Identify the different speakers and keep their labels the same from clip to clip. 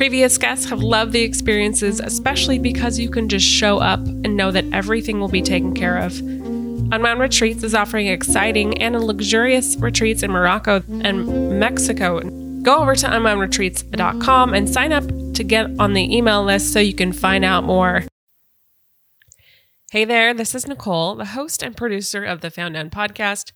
Speaker 1: Previous guests have loved the experiences, especially because you can just show up and know that everything will be taken care of. Unwound Retreats is offering exciting and luxurious retreats in Morocco and Mexico. Go over to unwoundretreats.com and sign up to get on the email list so you can find out more. Hey there, this is Nicole, the host and producer of the Found Down podcast.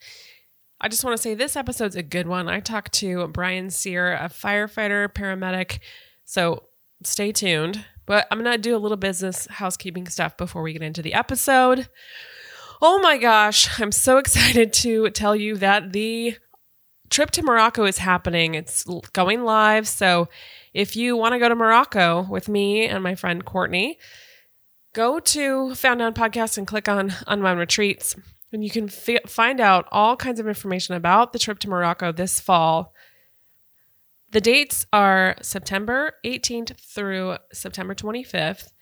Speaker 1: I just want to say this episode's a good one. I talked to Brian Sear, a firefighter, paramedic, so stay tuned. But I'm going to do a little business housekeeping stuff before we get into the episode. Oh my gosh, I'm so excited to tell you that the trip to Morocco is happening. It's going live. So if you want to go to Morocco with me and my friend Courtney, go to Found Down Podcast and click on Unwound Retreats. And you can f- find out all kinds of information about the trip to Morocco this fall the dates are September 18th through September 25th.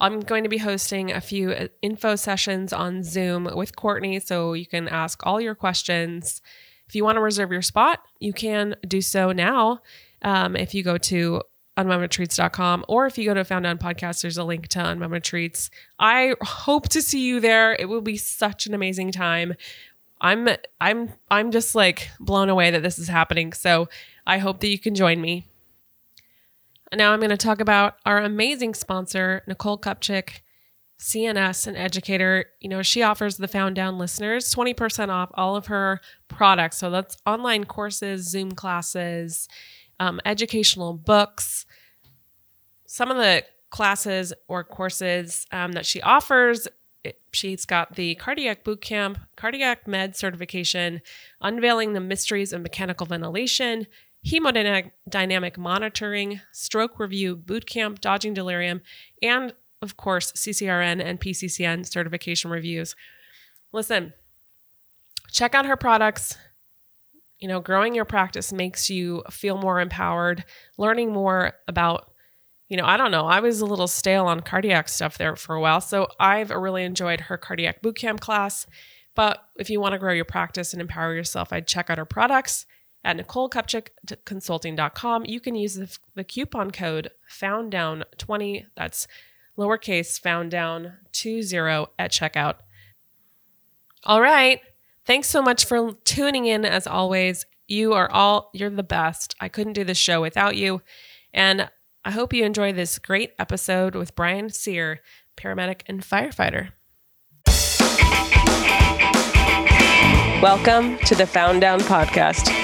Speaker 1: I'm going to be hosting a few uh, info sessions on Zoom with Courtney, so you can ask all your questions. If you want to reserve your spot, you can do so now. Um, if you go to unwoundretreats.com or if you go to Found Down Podcast, there's a link to Retreats. I hope to see you there. It will be such an amazing time. I'm I'm I'm just like blown away that this is happening. So I hope that you can join me. now I'm going to talk about our amazing sponsor, Nicole Kupchik, CNS and educator. You know, she offers the Found Down listeners 20% off all of her products. So that's online courses, Zoom classes, um, educational books. Some of the classes or courses um, that she offers she's got the cardiac boot camp, cardiac med certification, unveiling the mysteries of mechanical ventilation, hemodynamic monitoring, stroke review bootcamp, dodging delirium, and of course, CCRN and PCCN certification reviews. Listen, check out her products. You know, growing your practice makes you feel more empowered, learning more about, you know, I don't know. I was a little stale on cardiac stuff there for a while. So I've really enjoyed her cardiac bootcamp class. But if you want to grow your practice and empower yourself, I'd check out her products at NicoleKupchikConsulting.com. You can use the, the coupon code FOUNDDOWN20. That's lowercase found down 20 at checkout. All right. Thanks so much for tuning in as always. You are all, you're the best. I couldn't do this show without you. And I hope you enjoy this great episode with Brian Sear, paramedic and firefighter. Welcome to the Found Down Podcast.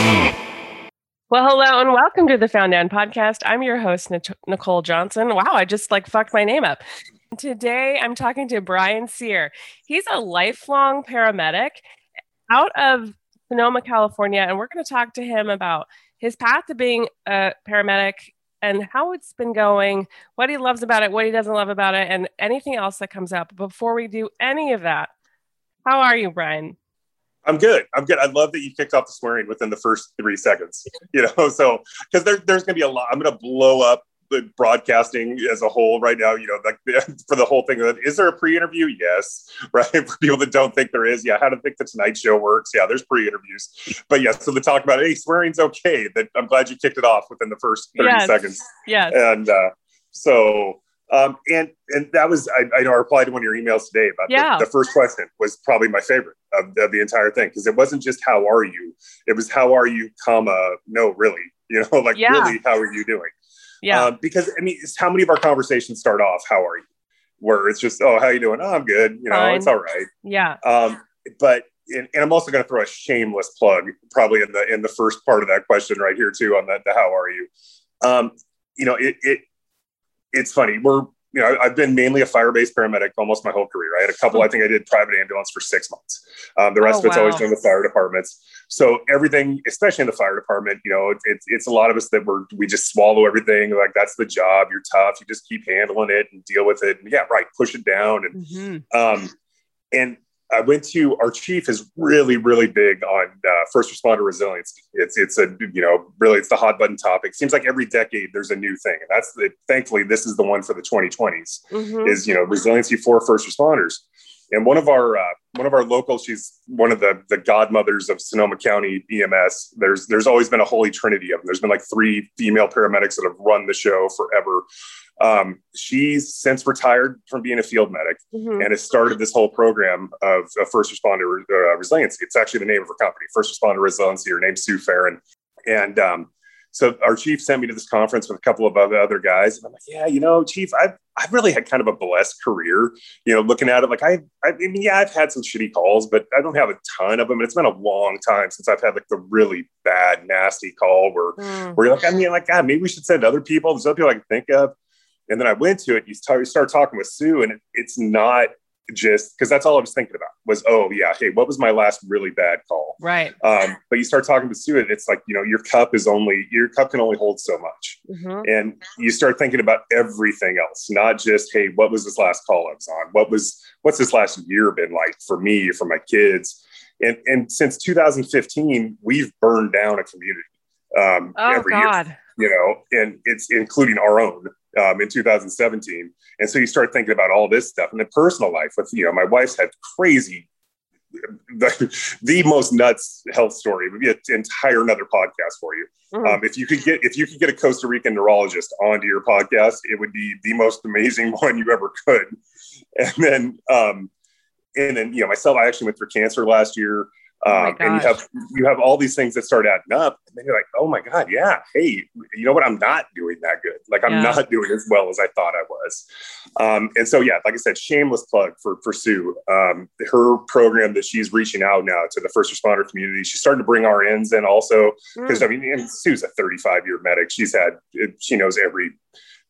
Speaker 1: Well, hello and welcome to the Found Down podcast. I'm your host, Nicole Johnson. Wow, I just like fucked my name up. Today, I'm talking to Brian Sear. He's a lifelong paramedic out of Sonoma, California, and we're going to talk to him about his path to being a paramedic and how it's been going, what he loves about it, what he doesn't love about it, and anything else that comes up. Before we do any of that, how are you, Brian?
Speaker 2: I'm good. I'm good. I love that you kicked off the swearing within the first three seconds. You know, so because there, there's going to be a lot. I'm going to blow up the broadcasting as a whole right now. You know, like for the whole thing. Is there a pre-interview? Yes. Right. For people that don't think there is, yeah. How to think the Tonight Show works? Yeah. There's pre-interviews, but yeah. So the talk about hey, swearing's okay. That I'm glad you kicked it off within the first 30 yes. seconds.
Speaker 1: Yes.
Speaker 2: And uh, so um, and and that was I, I know I replied to one of your emails today about
Speaker 1: yeah.
Speaker 2: the, the first question was probably my favorite of, of the entire thing because it wasn't just how are you it was how are you comma no really you know like yeah. really how are you doing
Speaker 1: yeah um,
Speaker 2: because I mean how many of our conversations start off how are you where it's just oh how are you doing oh I'm good you know Fine. it's all right
Speaker 1: yeah
Speaker 2: um, but and, and, I'm also going to throw a shameless plug, probably in the in the first part of that question right here too, on the, the how are you? Um, you know, it, it it's funny. We're you know, I've been mainly a fire-based paramedic almost my whole career. I had a couple. I think I did private ambulance for six months. Um, the rest oh, of it's wow. always been the fire departments. So everything, especially in the fire department, you know, it's it's a lot of us that we're we just swallow everything. Like that's the job. You're tough. You just keep handling it and deal with it. And yeah, right. Push it down. And mm-hmm. um, and I went to our chief is really, really big on uh, first responder resilience. It's it's a you know really it's the hot button topic. Seems like every decade there's a new thing, and that's the thankfully this is the one for the 2020s mm-hmm. is you know resiliency for first responders. And one of our uh, one of our locals, she's one of the the godmothers of Sonoma County EMS. There's there's always been a holy trinity of them. There's been like three female paramedics that have run the show forever. Um, she's since retired from being a field medic mm-hmm. and has started this whole program of, of first responder uh, resiliency. It's actually the name of her company, First Responder Resiliency. Her name's Sue Farron. And um, so our chief sent me to this conference with a couple of other guys. And I'm like, yeah, you know, chief, I've, I've really had kind of a blessed career, you know, looking at it like I, I mean, yeah, I've had some shitty calls, but I don't have a ton of them. And it's been a long time since I've had like the really bad, nasty call where, mm. where you're like, I mean, like, God, maybe we should send other people. There's other people I can think of. And then I went to it. You start, you start talking with Sue, and it, it's not just because that's all I was thinking about was, oh yeah, hey, what was my last really bad call?
Speaker 1: Right.
Speaker 2: Um, but you start talking to Sue, and it's like you know your cup is only your cup can only hold so much, mm-hmm. and you start thinking about everything else, not just hey, what was this last call I was on? What was what's this last year been like for me, for my kids? And and since 2015, we've burned down a community um,
Speaker 1: oh, every God. year.
Speaker 2: You know, and it's including our own um, in 2017. And so you start thinking about all this stuff in the personal life with, you know, my wife's had crazy, the, the most nuts health story. It would be an entire another podcast for you. Mm-hmm. Um, if you could get, if you could get a Costa Rican neurologist onto your podcast, it would be the most amazing one you ever could. And then, um, and then, you know, myself, I actually went through cancer last year. Oh um, and you have you have all these things that start adding up, and then you're like, oh my god, yeah, hey, you know what? I'm not doing that good. Like I'm yeah. not doing as well as I thought I was. Um, and so yeah, like I said, shameless plug for for Sue. Um, her program that she's reaching out now to the first responder community. She's starting to bring RNs in also because mm. I mean, and Sue's a 35 year medic. She's had she knows every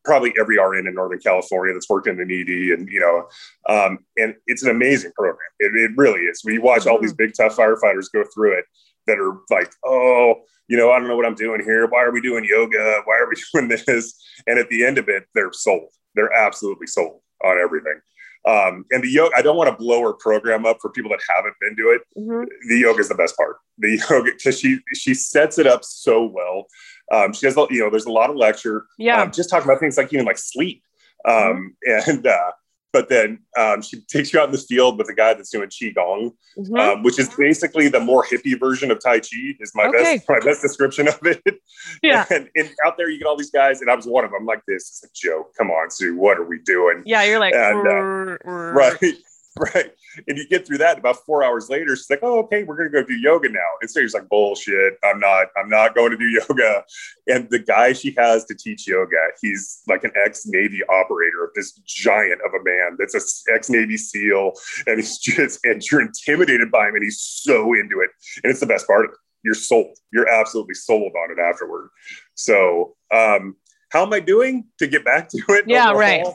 Speaker 2: probably every RN in Northern California that's worked in an ED, and you know, um, and it's an amazing program. It, it really is. When you watch all these mm-hmm. big tough firefighters go through it, that are like, oh, you know, I don't know what I'm doing here. Why are we doing yoga? Why are we doing this? And at the end of it, they're sold. They're absolutely sold on everything. Um, and the yoga, I don't want to blow her program up for people that haven't been to it. Mm-hmm. The yoga is the best part. The yoga, because she she sets it up so well. Um, she does, you know, there's a lot of lecture.
Speaker 1: Yeah.
Speaker 2: Um, just talking about things like even like sleep. Um, mm-hmm. And uh, but then um, she takes you out in the field with a guy that's doing qigong, mm-hmm. um, which is basically the more hippie version of tai chi. Is my okay. best my best description of it.
Speaker 1: Yeah,
Speaker 2: and, and, out there you get all these guys, and I was one of them. Like, this is a joke. Come on, Sue, what are we doing?
Speaker 1: Yeah, you're like,
Speaker 2: and, uh, right. right. And you get through that about four hours later, she's like, Oh, okay, we're gonna go do yoga now. And so he's like, bullshit. I'm not, I'm not going to do yoga. And the guy she has to teach yoga, he's like an ex-Navy operator of this giant of a man that's a ex-Navy SEAL. And he's just and you're intimidated by him and he's so into it. And it's the best part of it. You're sold. You're absolutely sold on it afterward. So um, how am I doing to get back to it?
Speaker 1: Yeah, right.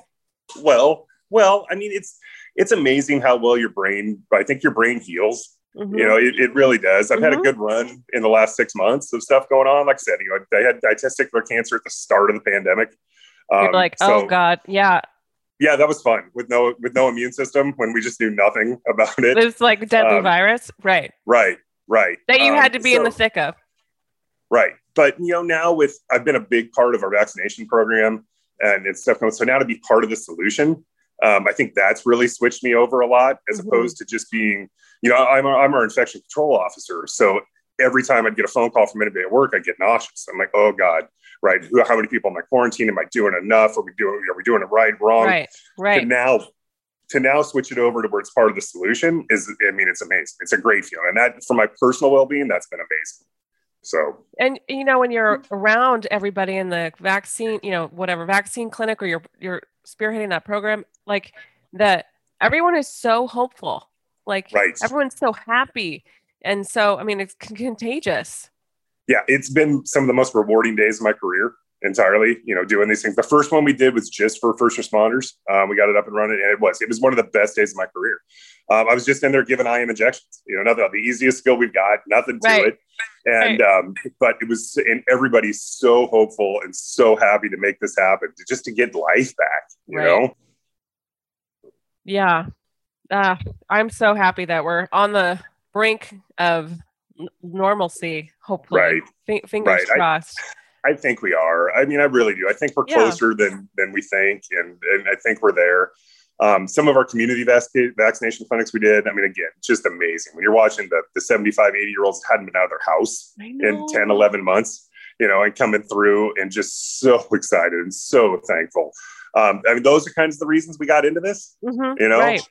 Speaker 2: Well, well, I mean, it's it's amazing how well your brain, I think your brain heals. Mm-hmm. You know, it, it really does. I've mm-hmm. had a mm-hmm. good run in the last six months of stuff going on. Like I said, you know, I had testicular cancer at the start of the pandemic.
Speaker 1: Um, You're like, so, oh God, yeah.
Speaker 2: Yeah, that was fun with no with no immune system when we just knew nothing about it.
Speaker 1: It's like deadly um, virus, right?
Speaker 2: Right, right.
Speaker 1: That you um, had to be so, in the thick of.
Speaker 2: Right, but you know, now with I've been a big part of our vaccination program and it's stuff. So now to be part of the solution, um, I think that's really switched me over a lot as mm-hmm. opposed to just being, you know, I'm, a, I'm our infection control officer. So every time I'd get a phone call from anybody at work, I get nauseous. I'm like, oh God, right. Who, how many people am I quarantine? Am I doing enough? Are we doing, are we doing it right, wrong?
Speaker 1: Right, right.
Speaker 2: To now, to now switch it over to where it's part of the solution is, I mean, it's amazing. It's a great feeling. And that for my personal well-being, that's been amazing. So,
Speaker 1: and you know, when you're around everybody in the vaccine, you know, whatever vaccine clinic or you're, you're spearheading that program, like that everyone is so hopeful. Like
Speaker 2: Right.
Speaker 1: everyone's so happy. And so, I mean, it's c- contagious.
Speaker 2: yeah, it's been some of the most rewarding days of my career entirely, you know, doing these things. The first one we did was just for first responders. Um, we got it up and running and it was, it was one of the best days of my career. Um, I was just in there giving IM injections, you know, nothing, the easiest skill we've got, nothing to
Speaker 1: Right.
Speaker 2: it. And, um, but it was, and everybody's so hopeful and so happy to make this happen, to, just to get life back, you
Speaker 1: Right.
Speaker 2: know?
Speaker 1: Yeah. Uh, I'm so happy that we're on the brink of n- normalcy, hopefully.
Speaker 2: Right.
Speaker 1: F- fingers
Speaker 2: Right. I-
Speaker 1: crossed.
Speaker 2: I think we are. I mean, I really do. I think we're
Speaker 1: Yeah.
Speaker 2: closer than than we think, and and I think we're there. Um, some of our community vac- vaccination clinics we did. I mean, again, just amazing. When you're watching the the 75, 80 year olds hadn't been out of their house in 10, 11 months, you know, and coming through and just so excited and so thankful. Um, I mean, those are kinds of the reasons we got into this,
Speaker 1: Mhm.
Speaker 2: you know,
Speaker 1: Right.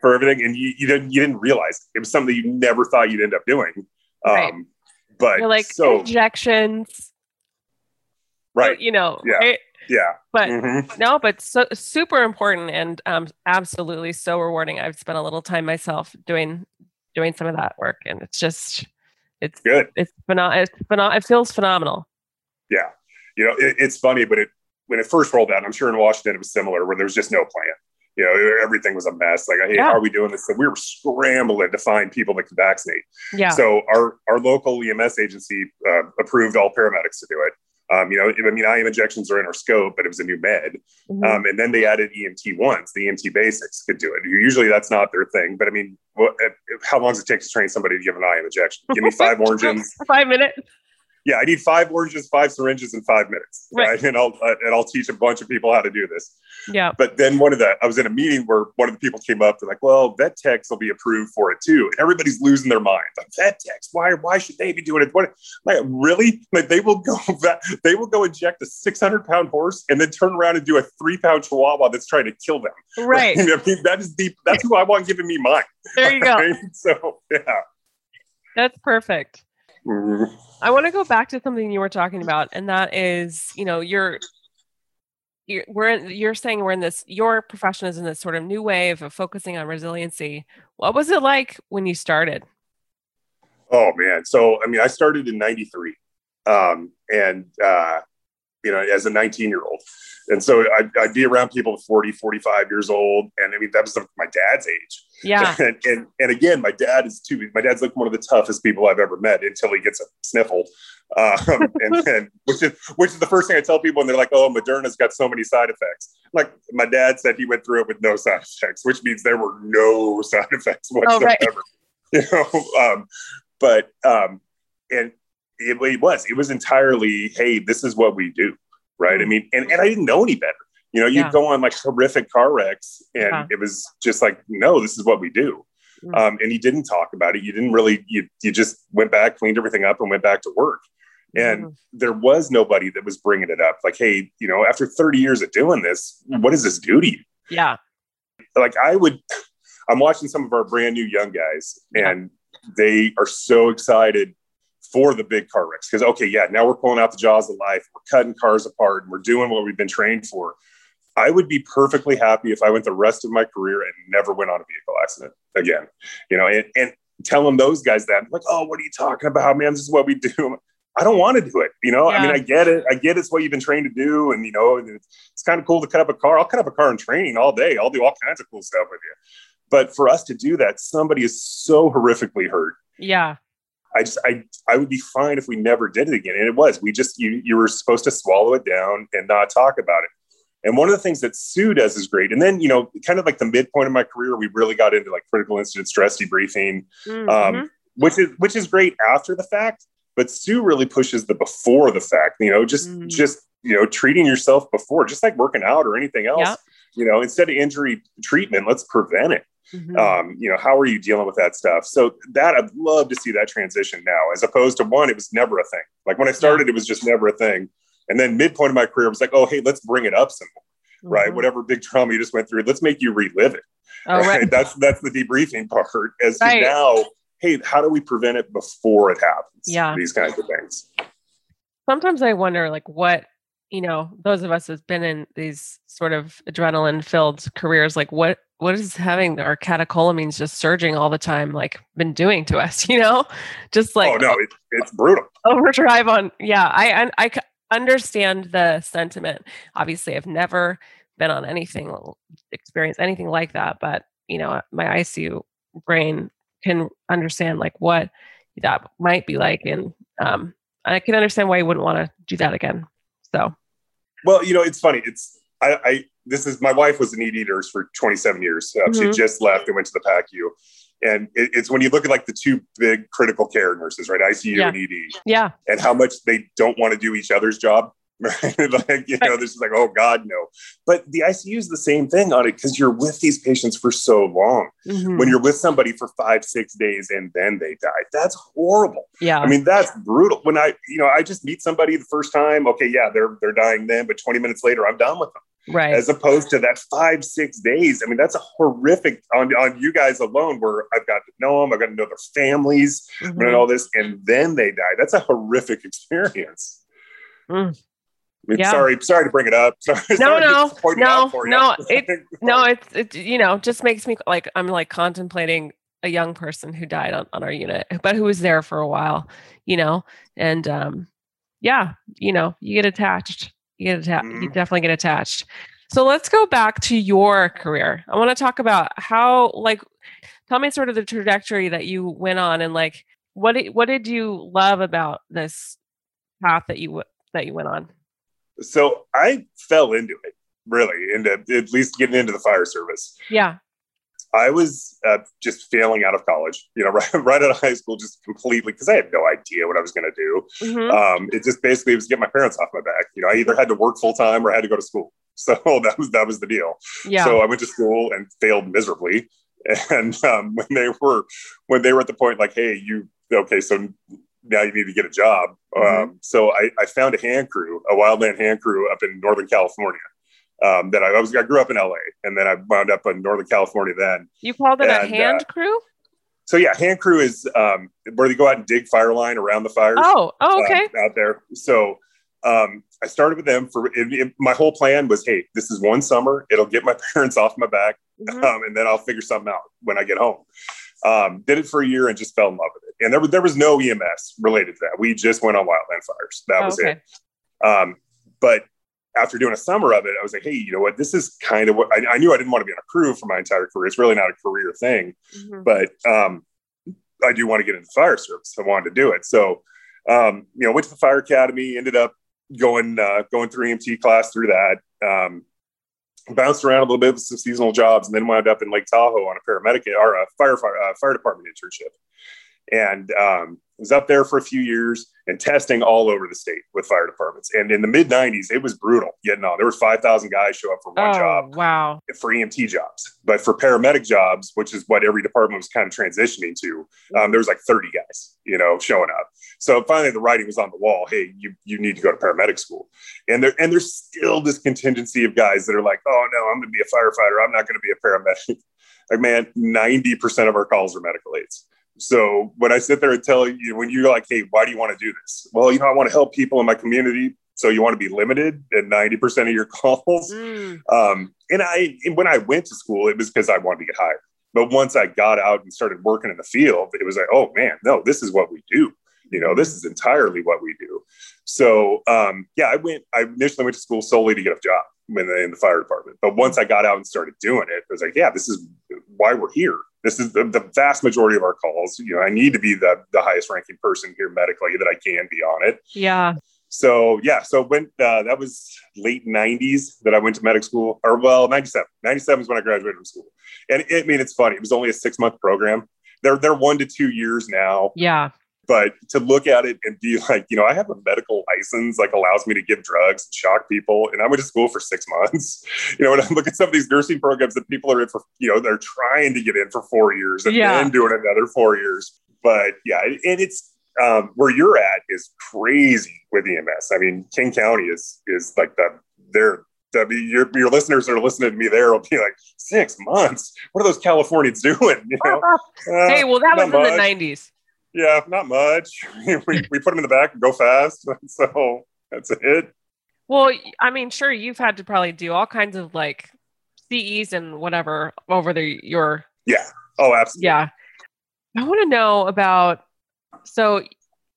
Speaker 2: for everything. And you, you didn't you didn't realize it was something you never thought you'd end up doing. Um,
Speaker 1: Right.
Speaker 2: But
Speaker 1: You're like
Speaker 2: so
Speaker 1: injections,
Speaker 2: right,
Speaker 1: you know,
Speaker 2: Yeah.
Speaker 1: right?
Speaker 2: Yeah.
Speaker 1: But
Speaker 2: Mhm.
Speaker 1: no, but so super important and um, absolutely so rewarding. I've spent a little time myself doing doing some of that work, and it's just it's
Speaker 2: Good.
Speaker 1: it's phenomenal. It's phenom- It feels phenomenal.
Speaker 2: Yeah. You know, it, it's funny, but it when it first rolled out, I'm sure in Washington it was similar, where there was just no plan. You know, everything was a mess. Like, hey,
Speaker 1: Yeah.
Speaker 2: how are we doing this? So we were scrambling to find people that could vaccinate.
Speaker 1: Yeah.
Speaker 2: So our our local EMS agency uh, approved all paramedics to do it. Um, you know, I mean, IM injections are in our scope, but it was a new med.
Speaker 1: Mhm.
Speaker 2: Um, and then they added EMT ones. The EMT basics could do it. Usually that's not their thing. But I mean, what, uh, how long does it take to train somebody to give an IM injection? Give me five oranges.
Speaker 1: Five minutes.
Speaker 2: Yeah, I need five oranges, five syringes in five minutes,
Speaker 1: Right.
Speaker 2: right? And I'll uh, and I'll teach a bunch of people how to do this.
Speaker 1: Yeah.
Speaker 2: But then one of the I was in a meeting where one of the people came up. They're like, "Well, vet techs will be approved for it too," and everybody's losing their mind. Like vet techs, why why should they be doing it? What like really? Like they will go they will go inject a six hundred pound horse and then turn around and do a three pound chihuahua that's trying to kill them.
Speaker 1: Right.
Speaker 2: I mean, that is deep. That's who I want giving me mine.
Speaker 1: There you go.
Speaker 2: Right? So yeah.
Speaker 1: That's perfect.
Speaker 2: Mhm.
Speaker 1: I want to go back to something you were talking about, and that is, you know, you're, you're we're in, you're saying we're in this. Your profession is in this sort of new wave of focusing on resiliency. What was it like when you started?
Speaker 2: Oh man. So I mean, I started in '93, um, and uh, you know, as a 19 year old, and so I'd, I'd be around people 40, 45 years old, and I mean that was my dad's age.
Speaker 1: Yeah,
Speaker 2: And, and and again, my dad is too. My dad's like one of the toughest people I've ever met until he gets a sniffle, um, and, and which is which is the first thing I tell people And they're like, "Oh, Moderna's got so many side effects." Like my dad said, he went through it with no side effects, which means there were no side effects whatsoever.
Speaker 1: Oh, right.
Speaker 2: You know, um, but um, and it, it was it was entirely, hey, this is what we do, right? I
Speaker 1: Mm.
Speaker 2: mean, and, and I didn't know any better. You know, you'd
Speaker 1: Yeah.
Speaker 2: go on like horrific car wrecks, and
Speaker 1: Yeah.
Speaker 2: it was just like, no, this is what we do.
Speaker 1: Mm.
Speaker 2: Um, and you didn't talk about it. You didn't really. You you just went back, cleaned everything up, and went back to work. And
Speaker 1: Mhm.
Speaker 2: there was nobody that was bringing it up. Like, hey, you know, after 30 years of doing this, what does this do to you?
Speaker 1: yeah,
Speaker 2: like I would, I'm watching some of our brand new young guys,
Speaker 1: Yeah.
Speaker 2: and they are so excited for the big car wrecks because okay, yeah, now we're pulling out the jaws of life, we're cutting cars apart, and we're doing what we've been trained for. I would be perfectly happy if I went the rest of my career and never went on a vehicle accident again. You know, and, and telling those guys that like, oh, what are you talking about, man? This is what we do. I don't want to do it. You know, I mean, I get it. I get it's what you've been trained to do. And, you know, it's, it's kind of cool to cut up a car. I'll cut up a car in training all day. I'll do all kinds of cool stuff with you. But for us to do that, somebody is so horrifically hurt.
Speaker 1: yeah,
Speaker 2: I just, I, I would be fine if we never did it again. And it was, we just, you, you were supposed to swallow it down and not talk about it. And one of the things that Sue does is great. And then, you know, kind of like the midpoint of my career, we really got into like critical incident stress debriefing,
Speaker 1: Mhm.
Speaker 2: um, which is which is great after the fact. But Sue really pushes the before the fact. You know, just
Speaker 1: Mhm.
Speaker 2: just you know, treating yourself before, just like working out or anything else. You know, instead of injury treatment, let's prevent it.
Speaker 1: Mhm.
Speaker 2: Um, you know, how are you dealing with that stuff? So that I'd love to see that transition now, as opposed to one, it was never a thing. Like when I started, it was just never a thing. And then midpoint of my career was like, oh, hey, let's bring it up some more, right?
Speaker 1: Mhm.
Speaker 2: Whatever big trauma you just went through, let's make you relive it.
Speaker 1: Oh, right.
Speaker 2: That's that's the debriefing part. As to now, hey, how do we prevent it before it happens?
Speaker 1: Yeah.
Speaker 2: These kinds of things.
Speaker 1: Sometimes I wonder, like, what you know, those of us who've been in these sort of adrenaline-filled careers, like, what what is having our catecholamines just surging all the time like been doing to us you know? Just like
Speaker 2: oh no it, it's brutal.
Speaker 1: overdrive on yeah I, I i understand the sentiment. Obviously i've never been on anything experience anything like that but you know my icu brain can understand like what that might be like and um i can understand why you wouldn't want to do that again so.
Speaker 2: Well you know it's funny it's I, I this is my wife was an ED nurse for 27 years. Um, mm-hmm. She just left and went to the PACU. And it, it's when you look at like the two big critical care nurses, right? ICU
Speaker 1: yeah.
Speaker 2: and ED.
Speaker 1: Yeah.
Speaker 2: And how much they don't want to do each other's job. Right? like, you know, this is like, oh God, no. But the ICU is the same thing on it because you're with these patients for so long. Mm-hmm. When you're with somebody for five, six days and then they die, that's horrible.
Speaker 1: Yeah.
Speaker 2: I mean, that's brutal. When I, you know, I just meet somebody the first time, okay, yeah, they're they're dying then, but 20 minutes later, I'm done with them
Speaker 1: right
Speaker 2: as opposed to that five six days i mean that's a horrific on, on you guys alone where i've got to know them i've got to know their families mm-hmm. and all this and then they die that's a horrific experience mm. I mean, yeah. sorry, sorry to bring it up. Sorry,
Speaker 1: no,
Speaker 2: sorry
Speaker 1: no, no, no. It, no, it's it, you know, just makes me like I'm like contemplating a young person who died on, on our unit, but who was there for a while, you know, and um, yeah, you know, you get attached. You get attached. Mm-hmm. You definitely get attached. So let's go back to your career. I want to talk about how, like, tell me sort of the trajectory that you went on, and like, what did, what did you love about this path that you that you went on?
Speaker 2: So I fell into it really, into at least getting into the fire service.
Speaker 1: Yeah.
Speaker 2: I was uh, just failing out of college, you know, right, right out of high school, just completely because I had no idea what I was going to do. Mm-hmm. Um, it just basically was get my parents off my back. You know, I either had to work full time or I had to go to school. So that was that was the deal.
Speaker 1: Yeah.
Speaker 2: So I went to school and failed miserably. And um, when they were when they were at the point like, hey, you okay? So now you need to get a job. Mm-hmm. Um, so I, I found a hand crew, a wildland hand crew up in Northern California um, that I, I, was I grew up in LA and then I wound up in Northern California then.
Speaker 1: You called it and, a hand uh, crew?
Speaker 2: So yeah, hand crew is um, where they go out and dig fire line around the fires.
Speaker 1: Oh, oh okay.
Speaker 2: Um, out there. So um, I started with them for it, it, my whole plan was, hey, this is one summer. It'll get my parents off my back, mm-hmm. um, and then I'll figure something out when I get home. Um, did it for a year and just fell in love with it. And there was there was no EMS related to that. We just went on wildland fires. That oh, was okay. it. Um, but after doing a summer of it, I was like, hey, you know what? This is kind of what I, I knew I didn't want to be on a crew for my entire career. It's really not a career thing, mm-hmm. but um, I do want to get into the fire service. I wanted to do it. So, um, you know, went to the fire academy, ended up going, uh, going through EMT class through that, um, bounced around a little bit with some seasonal jobs and then wound up in Lake Tahoe on a paramedic or a fire, fire, uh, fire department internship. And, um, was up there for a few years and testing all over the state with fire departments. And in the mid 90s, it was brutal getting on. There was 5,000 guys show up for one
Speaker 1: oh,
Speaker 2: job.
Speaker 1: Wow.
Speaker 2: For EMT jobs. But for paramedic jobs, which is what every department was kind of transitioning to, um, there was like 30 guys, you know, showing up. So finally the writing was on the wall. Hey, you, you need to go to paramedic school. And there, and there's still this contingency of guys that are like, oh no, I'm going to be a firefighter. I'm not going to be a paramedic. like, man, 90% of our calls are medical aids. So when I sit there and tell you, when you're like, hey, why do you want to do this? Well, you know, I want to help people in my community. So you want to be limited at 90% of your calls. Mm. Um, and I, and when I went to school, it was because I wanted to get hired. But once I got out and started working in the field, it was like, oh man, no, this is what we do. You know, this is entirely what we do. So um, yeah, I went. I initially went to school solely to get a job in the, in the fire department. But once I got out and started doing it, it was like, yeah, this is why we're here. This is the, the vast majority of our calls. You know, I need to be the, the highest ranking person here medically that I can be on it.
Speaker 1: Yeah.
Speaker 2: So yeah, so when uh, that was late '90s that I went to medic school, or well, '97. '97 is when I graduated from school, and it, I mean it's funny. It was only a six month program. They're they're one to two years now.
Speaker 1: Yeah
Speaker 2: but to look at it and be like, you know, I have a medical license, like allows me to give drugs and shock people. And I went to school for six months. You know, when I look at some of these nursing programs that people are in for, you know, they're trying to get in for four years and yeah. then doing another four years. But yeah, and it's um, where you're at is crazy with EMS. I mean, King County is is like the they're I mean, your, your listeners that are listening to me there will be like six months. What are those Californians doing? You know?
Speaker 1: hey, well, that was in much. the '90s.
Speaker 2: Yeah, not much. we, we put them in the back and go fast. So that's it.
Speaker 1: Well, I mean, sure, you've had to probably do all kinds of like CEs and whatever over the your
Speaker 2: Yeah. Oh, absolutely.
Speaker 1: yeah. I want to know about so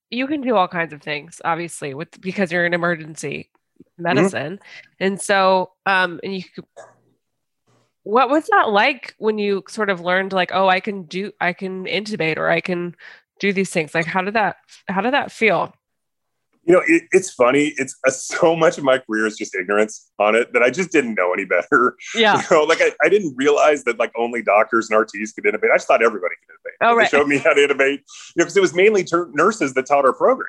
Speaker 1: you can do all kinds of things, obviously, with because you're in emergency medicine. And so um and you could what was that like when you sort of learned like, oh, I can do I can intubate or I can do these things? Like how did that how did that feel?
Speaker 2: You know, it, it's funny. It's uh, so much of my career is just ignorance on it that I just didn't know any better.
Speaker 1: Yeah.
Speaker 2: You know, like I, I didn't realize that like only doctors and RTs could intubate I just thought everybody could intubate
Speaker 1: Oh,
Speaker 2: They
Speaker 1: right.
Speaker 2: showed me how to intubate you know, because it was mainly tur nurses that taught our program.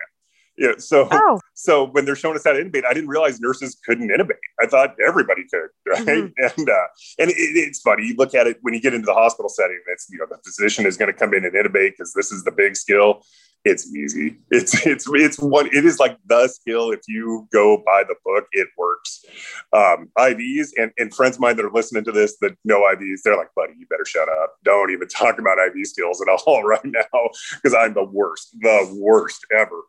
Speaker 2: Yeah. So,
Speaker 1: Oh,
Speaker 2: so when they're showing us how to intubate, I didn't realize nurses couldn't intubate. I thought everybody could, right?
Speaker 1: Mhm.
Speaker 2: And uh, and it, it's funny. You look at it when you get into the hospital setting. It's you know the physician is going to come in and intubate because this is the big skill. It's easy. It's it's it's one. It is like the skill. If you go by the book, it works. Um, IVs and, and friends of mine that are listening to this that know IVs, they're like, buddy, you better shut up. Don't even talk about IV skills at all right now because I'm the worst, the worst ever.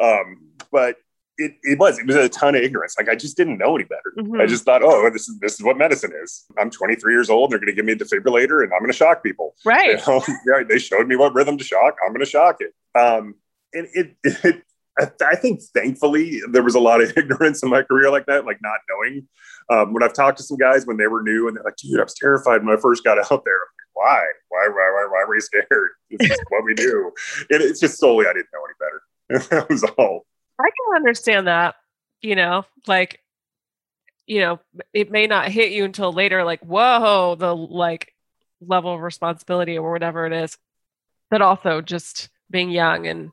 Speaker 2: Um, but it, it was it was a ton of ignorance. Like I just didn't know any better.
Speaker 1: Mhm.
Speaker 2: I just thought, oh, this is this is what medicine is. I'm 23 years old. They're going to give me a defibrillator, and I'm going to shock people. You
Speaker 1: right.
Speaker 2: know, yeah, they showed me what rhythm to shock. I'm going to shock it. Um, and it, it I, I think thankfully there was a lot of ignorance in my career like that, like not knowing. Um, when I've talked to some guys when they were new and they're like, dude, I was terrified when I first got out there. Like, why? Why, why, why, why were you scared? This is what we do. And it's just solely I didn't know any better. that was all.
Speaker 1: I can understand that, you know, like, you know, it may not hit you until later, like, whoa, the like level of responsibility or whatever it is. But also just being young and,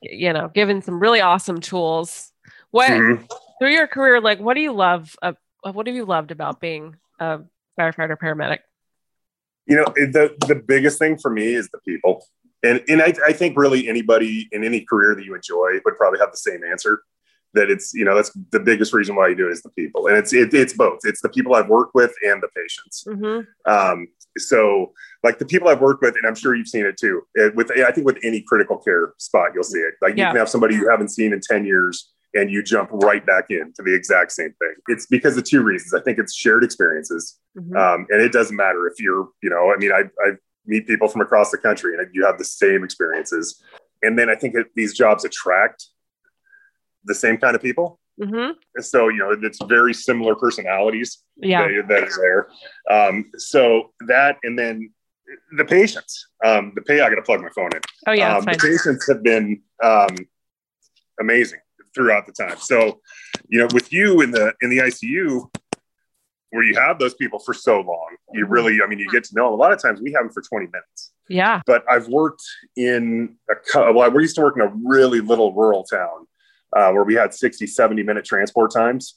Speaker 1: you know, given some really awesome tools. What
Speaker 2: Mhm.
Speaker 1: through your career, like, what do you love? Uh, what have you loved about being a firefighter paramedic?
Speaker 2: you know the the biggest thing for me is the people and and I, I think really anybody in any career that you enjoy would probably have the same answer that it's you know that's the biggest reason why you do it is the people and it's it, it's both it's the people i've worked with and the patients
Speaker 1: Mm-hmm.
Speaker 2: um, so like the people I've worked with, and I'm sure you've seen it too. It, with I think with any critical care spot, you'll see it. Like you can have somebody you haven't seen in 10 years, and you jump right back into the exact same thing. It's because of two reasons. I think it's shared experiences,
Speaker 1: Mm-hmm.
Speaker 2: um, and it doesn't matter if you're, you know, I mean, I, I meet people from across the country, and you have the same experiences. And then I think that these jobs attract the same kind of people.
Speaker 1: Mm-hmm.
Speaker 2: So you know, it's very similar personalities
Speaker 1: Yeah.
Speaker 2: that, that is there. Um, so that, and then the patients, um, the pay, I got to plug my phone in.
Speaker 1: Oh yeah.
Speaker 2: um, the patients have been um, amazing throughout the time. So, you know, with you in the, in the ICU, where you have those people for so long, you
Speaker 1: Mm-hmm.
Speaker 2: really, I mean, you get to know them. A lot of times we have them for 20 minutes
Speaker 1: Yeah.
Speaker 2: but I've worked in a, well, we used to work in a really little rural town uh, where we had 60, 70 minute transport times.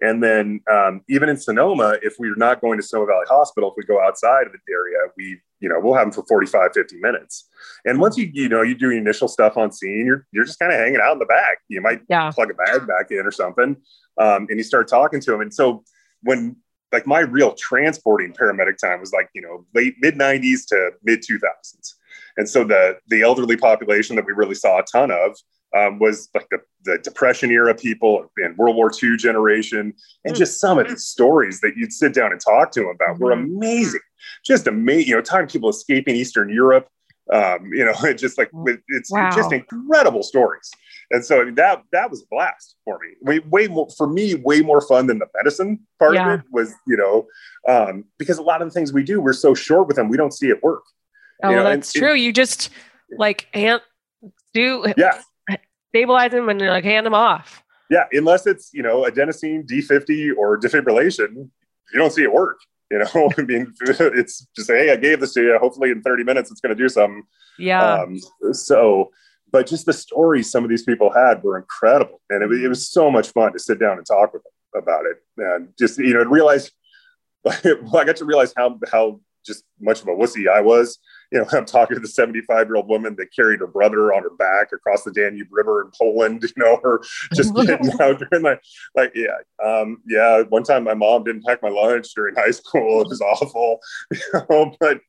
Speaker 2: And then um, even in Sonoma, if we're not going to Sonoma Valley Hospital, if we go outside of the area, we, you know, we'll have them for 45, 50 minutes. And once you, you know, you do initial stuff on scene, you're, you're just kind of hanging out in the back. You might
Speaker 1: Yeah.
Speaker 2: plug a bag back in or something. Um, and you start talking to them. And so when like my real transporting paramedic time was like, you know, late mid 90s to mid 2000s. And so the the elderly population that we really saw a ton of um, was like the, the Depression era people and World War II generation. And
Speaker 1: Mm.
Speaker 2: just some of these stories that you'd sit down and talk to them about were
Speaker 1: Mhm.
Speaker 2: amazing. Just amazing. You know, time people escaping Eastern Europe. Um, you know, it just like with it's
Speaker 1: Wow.
Speaker 2: just incredible stories. And so I mean, that that was a blast for me. Way, way more for me, way more fun than the medicine part
Speaker 1: Yeah.
Speaker 2: of it was, you know, um, because a lot of the things we do, we're so short with them, we don't see it work.
Speaker 1: Oh,
Speaker 2: You know,
Speaker 1: that's
Speaker 2: and-
Speaker 1: true. You just like hand do
Speaker 2: Yeah.
Speaker 1: stabilize them and like hand them off.
Speaker 2: Yeah. Unless it's, you know, adenosine D50 or defibrillation, you don't see it work. You know, I mean, it's just, hey, I gave this to you. Hopefully in 30 minutes, it's going to do something.
Speaker 1: Yeah.
Speaker 2: Um, so, but just the stories some of these people had were incredible. And it, was- it was so much fun to sit down and talk with them about it. And just, you know, realize, well, I got to realize how, how just much of a wussy I was. You know, I'm talking to the 75 year old woman that carried her brother on her back across the Danube River in Poland, you know, or just getting out during the, like, yeah. Um, yeah. One time my mom didn't pack my lunch during high school. It was awful, you know, but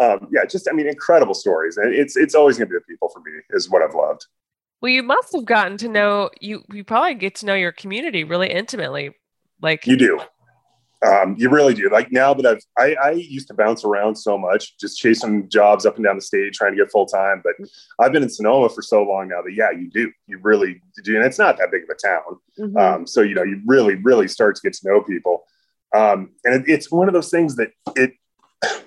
Speaker 2: um, yeah, just, I mean, incredible stories. And it's, it's always going to be the people for me is what I've loved.
Speaker 1: well, you must have gotten to know you. You probably get to know your community really intimately. Like
Speaker 2: You do. Um, you really do. Like now that I've, I, I, used to bounce around so much, just chasing jobs up and down the state, trying to get full time. But I've been in Sonoma for so long now that, yeah, you do. You really do. And it's not that big of a town. Mm-hmm. Um, so, you know, you really, really start to get to know people. Um, and it, it's one of those things that it,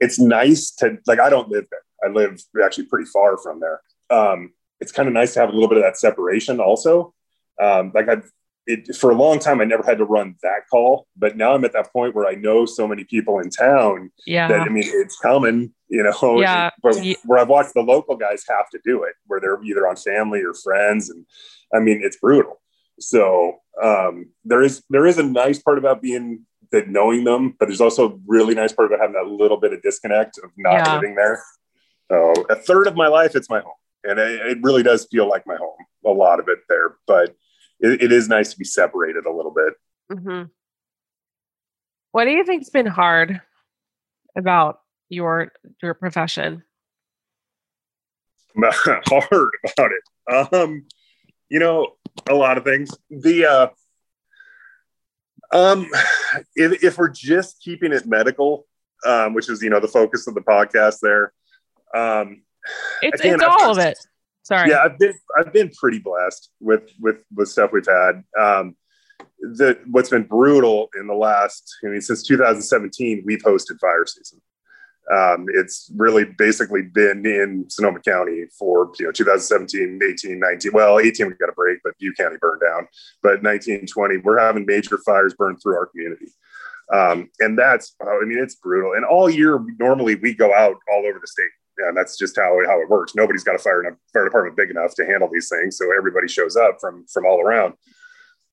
Speaker 2: it's nice to, like, I don't live there. I live actually pretty far from there. Um, it's kind of nice to have a little bit of that separation also. Um, like I've it, for a long time, I never had to run that call, but now I'm at that point where I know so many people in town
Speaker 1: yeah.
Speaker 2: that I mean, it's common, you know,
Speaker 1: yeah.
Speaker 2: but where I've watched the local guys have to do it where they're either on family or friends. And I mean, it's brutal. So um, there is, there is a nice part about being that knowing them, but there's also a really nice part about having that little bit of disconnect of not yeah. living there. So a third of my life, it's my home and it, it really does feel like my home, a lot of it there, but it, it is nice to be separated a little bit.
Speaker 1: Mm-hmm. What do you think's been hard about your your profession?
Speaker 2: hard about it. Um, you know, a lot of things. The uh, um, if, if we're just keeping it medical, um, which is you know the focus of the podcast there, um,
Speaker 1: it's, it's all of it. Sorry.
Speaker 2: Yeah, I've been I've been pretty blessed with with the stuff we've had. Um, the what's been brutal in the last I mean since 2017 we've hosted fire season. Um, it's really basically been in Sonoma County for you know 2017, 18, 19. Well, 18 we got a break, but Butte County burned down. But 19, 20, we're having major fires burn through our community. Um, and that's I mean it's brutal. And all year normally we go out all over the state and that's just how how it works. Nobody's got a fire a fire department big enough to handle these things, so everybody shows up from from all around.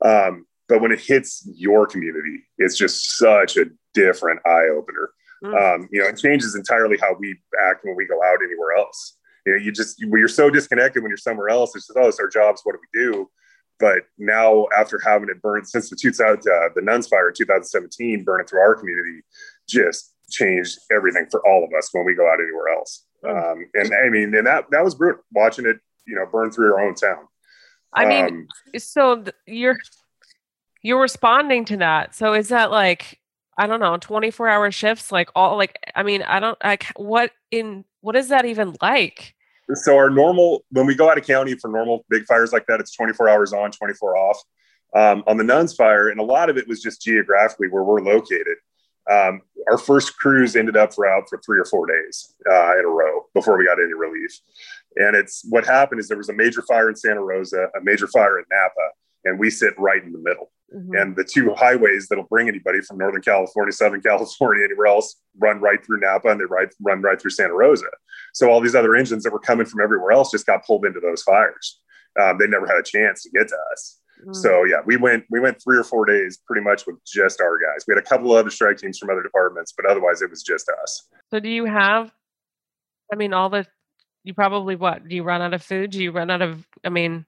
Speaker 2: Um, but when it hits your community, it's just such a different eye opener. Mm. Um, you know, it changes entirely how we act when we go out anywhere else. You know, you just when you're so disconnected when you're somewhere else, it's just oh, it's our jobs. What do we do? But now, after having it burned since the 2000, uh, the Nuns fire in 2017, burning through our community, just changed everything for all of us when we go out anywhere else. Um, and I mean, and that that was brutal watching it, you know, burn through your own town.
Speaker 1: I mean, um, so th- you're you're responding to that. So is that like I don't know, 24 hour shifts, like all like I mean, I don't like what in what is that even like?
Speaker 2: So our normal when we go out of county for normal big fires like that, it's 24 hours on, 24 off. Um, on the Nuns fire, and a lot of it was just geographically where we're located. Um, our first crews ended up for out for three or four days uh, in a row before we got any relief. And it's what happened is there was a major fire in Santa Rosa, a major fire in Napa, and we sit right in the middle. Mm-hmm. And the two highways that'll bring anybody from Northern California, Southern California, anywhere else run right through Napa and they ride, run right through Santa Rosa. So all these other engines that were coming from everywhere else just got pulled into those fires. Um, they never had a chance to get to us. Mm. So yeah, we went we went three or four days pretty much with just our guys. We had a couple of other strike teams from other departments, but otherwise it was just us.
Speaker 1: So do you have I mean all the you probably what? Do you run out of food? Do you run out of I mean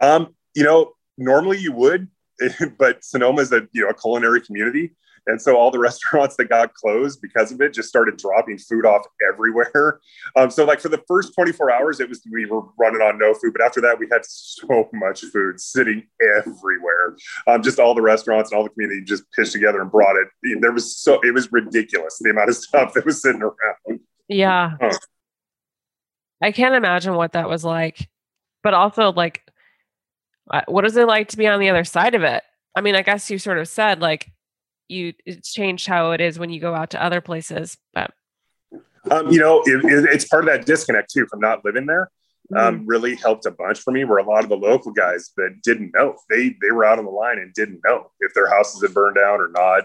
Speaker 2: um you know, normally you would, but Sonoma is a you know a culinary community. And so all the restaurants that got closed because of it just started dropping food off everywhere. Um, so like for the first 24 hours, it was we were running on no food, but after that we had so much food sitting everywhere. Um, just all the restaurants and all the community just pitched together and brought it. There was so it was ridiculous the amount of stuff that was sitting around.
Speaker 1: Yeah. I can't imagine what that was like. But also like uh, what is it like to be on the other side of it? I mean, I guess you sort of said like you it's changed how it is when you go out to other places but
Speaker 2: um, you know it, it, it's part of that disconnect too from not living there um, mm-hmm. really helped a bunch for me where a lot of the local guys that didn't know they they were out on the line and didn't know if their houses had burned down or not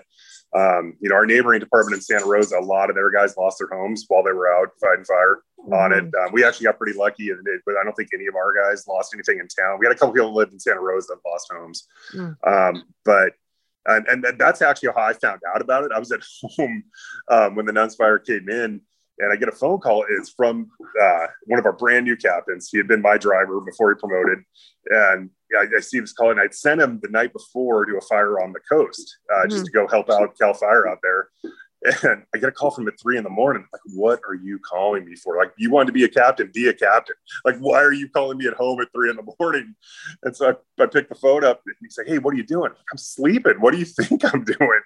Speaker 2: um, you know our neighboring department in santa rosa a lot of their guys lost their homes while they were out fighting fire mm-hmm. on it um, we actually got pretty lucky and it, but i don't think any of our guys lost anything in town we had a couple people lived in santa rosa that lost homes mm. but and, and that's actually how I found out about it. I was at home um, when the Nuns fire came in, and I get a phone call. It's from uh, one of our brand new captains. He had been my driver before he promoted, and I, I see this call, and I'd sent him the night before to a fire on the coast uh, mm-hmm. just to go help out Cal Fire out there. And I get a call from at three in the morning. Like, what are you calling me for? Like, you wanted to be a captain, be a captain. Like, why are you calling me at home at three in the morning? And so I, I picked the phone up and he's like, Hey, what are you doing? I'm sleeping. What do you think I'm doing?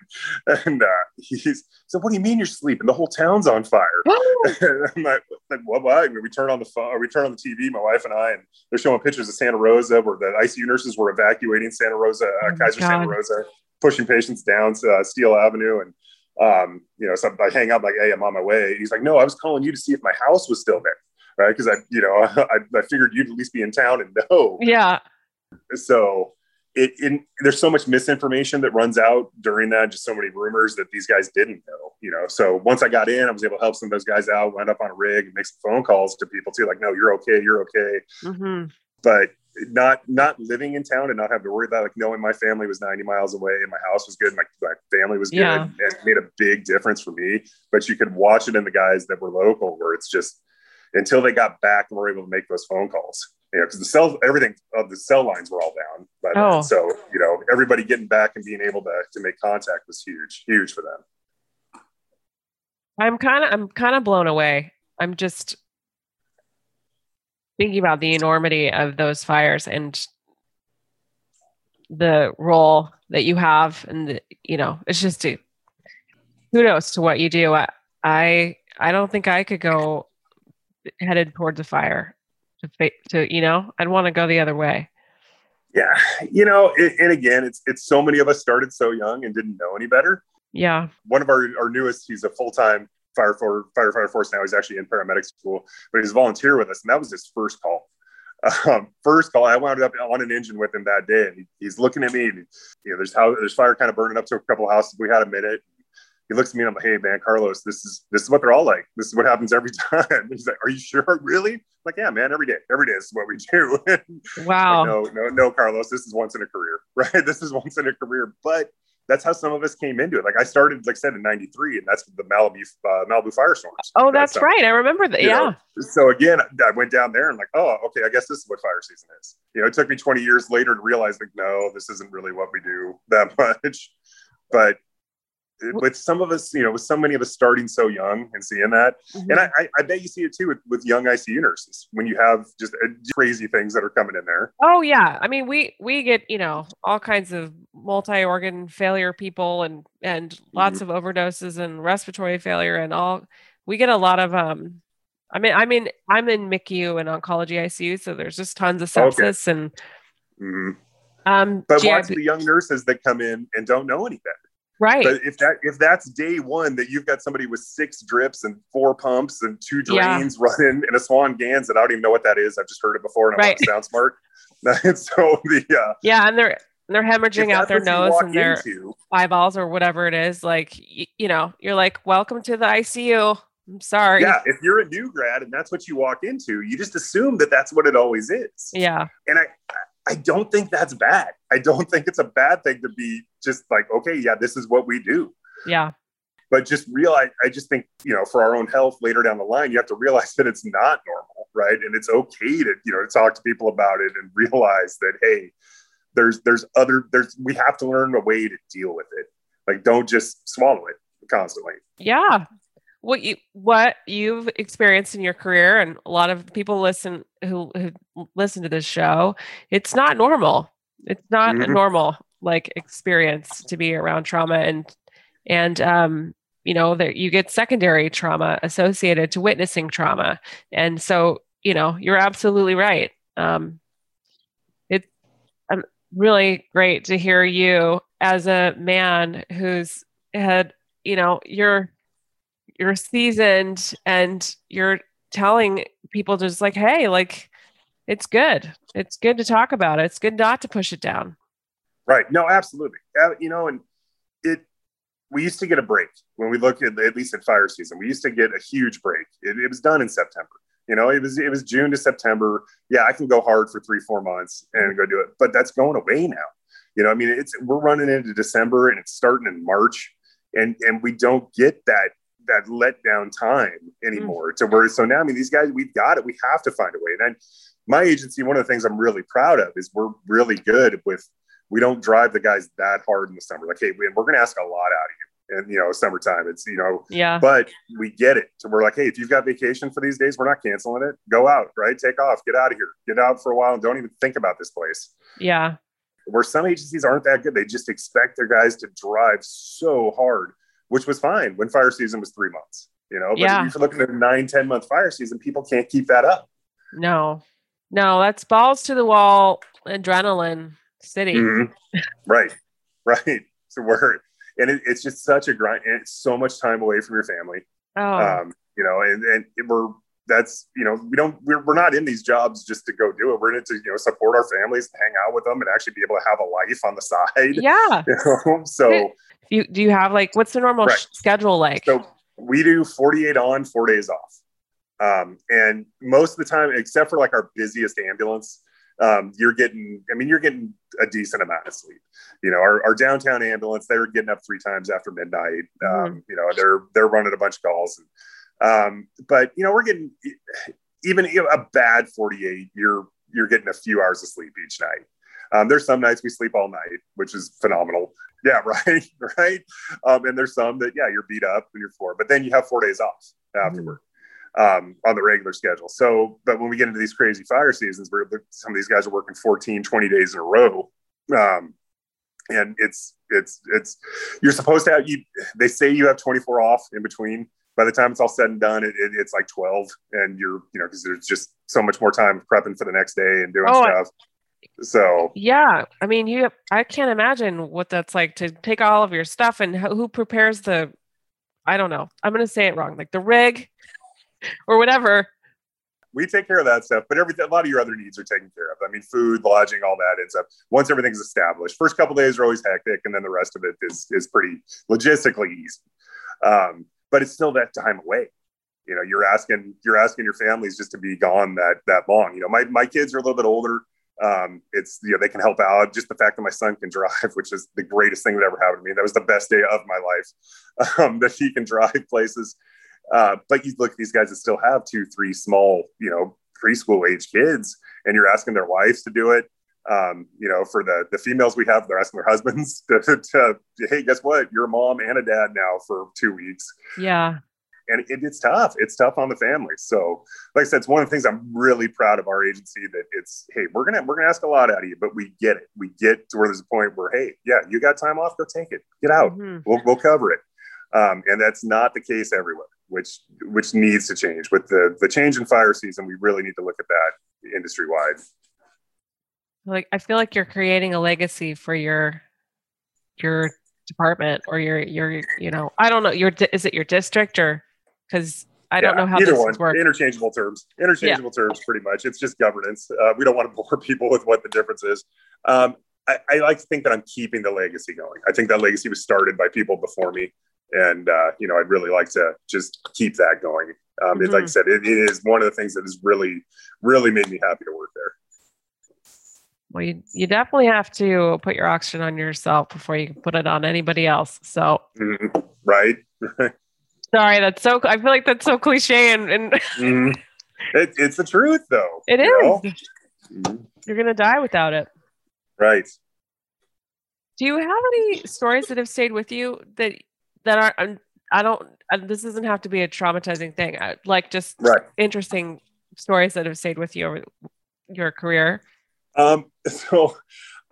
Speaker 2: And uh, he's so what do you mean you're sleeping? The whole town's on fire. I'm like, like what, Why? We turn on the phone, we turn on the TV, my wife and I, and they're showing pictures of Santa Rosa where the ICU nurses were evacuating Santa Rosa, uh, oh Kaiser God. Santa Rosa, pushing patients down to uh, Steele Avenue. And um, you know, so I hang up like, hey, I'm on my way. He's like, no, I was calling you to see if my house was still there, right? Because I, you know, I, I figured you'd at least be in town and know.
Speaker 1: Yeah.
Speaker 2: So it, it, there's so much misinformation that runs out during that, just so many rumors that these guys didn't know, you know. So once I got in, I was able to help some of those guys out, wind up on a rig and make some phone calls to people too, like, no, you're okay, you're okay. Mm-hmm. But not not living in town and not having to worry about like knowing my family was 90 miles away and my house was good my, my family was good yeah. it made a big difference for me but you could watch it in the guys that were local where it's just until they got back and were able to make those phone calls you know because the cell everything of the cell lines were all down but oh. so you know everybody getting back and being able to to make contact was huge huge for them
Speaker 1: i'm kind of i'm kind of blown away i'm just thinking about the enormity of those fires and the role that you have and the, you know it's just a, kudos to what you do. I, I i don't think i could go headed towards a fire to to you know i'd want to go the other way.
Speaker 2: Yeah you know it, and again it's it's so many of us started so young and didn't know any better.
Speaker 1: Yeah.
Speaker 2: One of our our newest he's a full-time fire for firefighter force now. He's actually in paramedic school, but he's a volunteer with us, and that was his first call. Um, first call, I wound up on an engine with him that day, and he, he's looking at me. And, you know, there's how there's fire kind of burning up to a couple of houses. We had a minute. He looks at me and I'm like, "Hey, man, Carlos, this is this is what they're all like. This is what happens every time." he's like, "Are you sure? Really?" I'm like, "Yeah, man, every day, every day is what we do."
Speaker 1: wow.
Speaker 2: Like, no, no, no, Carlos, this is once in a career, right? This is once in a career, but that's how some of us came into it. Like I started, like I said, in '93, and that's the Malibu uh, Malibu firestorms.
Speaker 1: Oh, that's right. I remember that. Yeah. Know?
Speaker 2: So again, I went down there and like, oh, okay, I guess this is what fire season is. You know, it took me 20 years later to realize like, no, this isn't really what we do that much. But with some of us, you know, with so many of us starting so young and seeing that, mm-hmm. and I, I, bet you see it too with, with young ICU nurses when you have just uh, crazy things that are coming in there.
Speaker 1: Oh yeah, I mean we we get you know all kinds of multi organ failure people and and lots mm-hmm. of overdoses and respiratory failure and all. We get a lot of um. I mean, I mean, I'm in MICU and oncology ICU, so there's just tons of sepsis okay. and. Mm-hmm. Um,
Speaker 2: but watch the young nurses that come in and don't know any better.
Speaker 1: Right.
Speaker 2: But if that if that's day one that you've got somebody with six drips and four pumps and two drains yeah. running and a Swan Ganz and I don't even know what that is. I've just heard it before and I right. sound smart. and so the uh,
Speaker 1: yeah, and they're they're hemorrhaging out their nose and their into, eyeballs or whatever it is. Like y- you know, you're like, welcome to the ICU. I'm sorry.
Speaker 2: Yeah, if you're a new grad and that's what you walk into, you just assume that that's what it always is.
Speaker 1: Yeah.
Speaker 2: And I I don't think that's bad. I don't think it's a bad thing to be just like, okay, yeah, this is what we do.
Speaker 1: Yeah.
Speaker 2: But just realize, I just think, you know, for our own health later down the line, you have to realize that it's not normal, right? And it's okay to, you know, to talk to people about it and realize that, hey, there's, there's other, there's, we have to learn a way to deal with it. Like, don't just swallow it constantly.
Speaker 1: Yeah what you what you've experienced in your career and a lot of people listen who, who listen to this show it's not normal. It's not mm-hmm. a normal like experience to be around trauma and and um you know that you get secondary trauma associated to witnessing trauma. And so you know you're absolutely right. Um it's um, really great to hear you as a man who's had you know you're you're seasoned and you're telling people just like, hey, like it's good. It's good to talk about it. It's good not to push it down.
Speaker 2: Right. No, absolutely. Uh, you know, and it, we used to get a break when we look at at least at fire season. We used to get a huge break. It, it was done in September. You know, it was it was June to September. Yeah, I can go hard for three four months and go do it, but that's going away now. You know, I mean, it's we're running into December and it's starting in March, and and we don't get that that let down time anymore mm. to where so now I mean these guys we've got it. We have to find a way. And my agency one of the things I'm really proud of is we're really good with we don't drive the guys that hard in the summer. Like hey we're going to ask a lot out of you and you know summertime. It's you know
Speaker 1: Yeah.
Speaker 2: but we get it so we're like hey if you've got vacation for these days we're not canceling it. Go out right? Take off. Get out of here. Get out for a while and don't even think about this place.
Speaker 1: Yeah.
Speaker 2: where some agencies aren't that good they just expect their guys to drive so hard which was fine when fire season was three months you know but
Speaker 1: Yeah.
Speaker 2: if you're looking at a nine ten month fire season people can't keep that up
Speaker 1: No. No, that's balls to the wall adrenaline city.
Speaker 2: Mhm. right right It's a word. and it, it's just such a grind and it's so much time away from your family
Speaker 1: Oh.
Speaker 2: um, you know, and, and we're that's you know we don't we're, we're not in these jobs just to go do it. We're in it to you know support our families, hang out with them, and actually be able to have a life on the side.
Speaker 1: yeah.
Speaker 2: You know? So
Speaker 1: You do you have like what's the normal
Speaker 2: Right.
Speaker 1: schedule like?
Speaker 2: so we do 48 on, four days off, um, and most of the time, except for like our busiest ambulance. Um, you're getting, I mean, you're getting a decent amount of sleep. You know, our, our downtown ambulance, they're getting up three times after midnight. Um, You know, they're they're running a bunch of calls. And, um, but you know, we're getting even a bad 48. You're you're getting a few hours of sleep each night. Um, there's some nights we sleep all night, which is phenomenal. Yeah, right, right. Um, and there's some that yeah, you're beat up and you're four, but then you have four days off afterward um, on the regular schedule. So, but when we get into these crazy fire seasons, where some of these guys are working 14, 20 days in a row, um, and it's it's it's you're supposed to have you. They say you have 24 off in between. By the time it's all said and done, it, it, it's like 12, and you're you know because there's just so much more time prepping for the next day and doing
Speaker 1: Oh,
Speaker 2: stuff. So
Speaker 1: Yeah, I mean, you. I can't imagine what that's like to take all of your stuff and who prepares the. I don't know. I'm gonna say it wrong, like the rig, or whatever.
Speaker 2: we take care of that stuff, but everything, a lot of your other needs are taken care of. I mean, food, lodging, all that ends up once everything's established. First couple days are always hectic, and then the rest of it is is pretty logistically easy. Um, but it's still that time away. You know, you're asking you're asking your families just to be gone that that long. You know, my my kids are a little bit older. Um, it's you know they can help out. Just the fact that my son can drive, which is the greatest thing that ever happened to me. That was the best day of my life um, that he can drive places. Uh, but you look at these guys that still have two, three small, you know, preschool age kids, and you're asking their wives to do it. Um, you know, for the the females we have, they're asking their husbands to, to, hey, guess what? You're a mom and a dad now for two weeks,
Speaker 1: Yeah,
Speaker 2: and it, it's tough. It's tough on the family. So, like I said, it's one of the things I'm really proud of our agency that it's hey, we're gonna we're gonna ask a lot out of you, but we get it. We get to where there's a point where hey, yeah, you got time off, go take it, get out
Speaker 1: Mhm.
Speaker 2: we'll, we'll cover it. Um, and that's not the case everywhere, which which needs to change. With the the change in fire season, we really need to look at that industry wide.
Speaker 1: Like I feel like you're creating a legacy for your your department or your your you know I don't know your is it your district or because I don't know how
Speaker 2: either one.
Speaker 1: work.
Speaker 2: Interchangeable terms. Interchangeable terms, pretty much. It's just governance. Uh, we don't want to bore people with what the difference is. Um, I, I like to think that I'm keeping the legacy going. I think that legacy was started by people before me, and uh, you know, I'd really like to just keep that going. Um, it- Like I said, it, it is one of the things that has really, really made me happy to work there.
Speaker 1: Well, you, you definitely have to put your oxygen on yourself before you can put it on anybody else. So
Speaker 2: Mhm. Right?
Speaker 1: sorry, that's so I feel like that's so cliche and, and
Speaker 2: Mhm. It, it's the truth, though.
Speaker 1: it
Speaker 2: you
Speaker 1: is.
Speaker 2: Mhm.
Speaker 1: You're gonna die without it.
Speaker 2: Right.
Speaker 1: Do you have any stories that have stayed with you that that aren't? um, I don't. uh, This doesn't have to be a traumatizing thing. I, like just
Speaker 2: Right.
Speaker 1: interesting stories that have stayed with you over your career.
Speaker 2: Um, so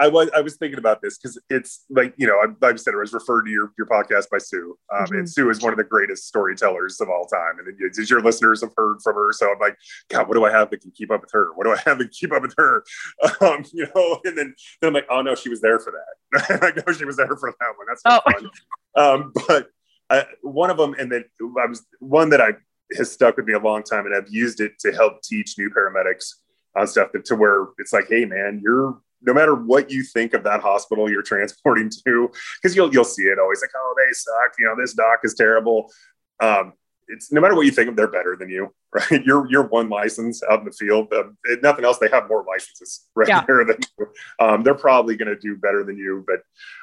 Speaker 2: I was I was thinking about this because it's like you know I, I've said I was referred to your your podcast by Sue, um,
Speaker 1: Mhm.
Speaker 2: and Sue is one of the greatest storytellers of all time, and it's your listeners have heard from her. So I'm like, God, what do I have that can keep up with her? What do I have that can keep up with her? Um, you know, and then then I'm like, oh no, she was there for that. I know she was there for that one. That's
Speaker 1: Oh.
Speaker 2: fun. Um, but I, one of them, and then I was one that I has stuck with me a long time, and I've used it to help teach new paramedics on stuff to where it's like, hey man, you're no matter what you think of that hospital you're transporting to, because you'll you'll see it always like, oh, they suck, you know, this doc is terrible. Um, it's no matter what you think of, they're better than you, right? You're you're one license out in the field. Um, nothing else, they have more licenses right
Speaker 1: Yeah.
Speaker 2: there than you. Um, they're probably going to do better than you. But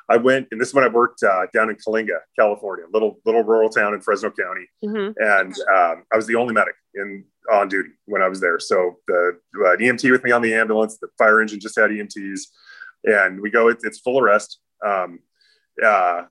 Speaker 2: I went, and this is when I worked uh, down in Coalinga, California, little little rural town in Fresno County
Speaker 1: hmm
Speaker 2: and um, I was the only medic in on duty when I was there. So the uh, EMT with me on the ambulance, the fire engine just had EMTs, and we go. It, it's full arrest. Um, uh,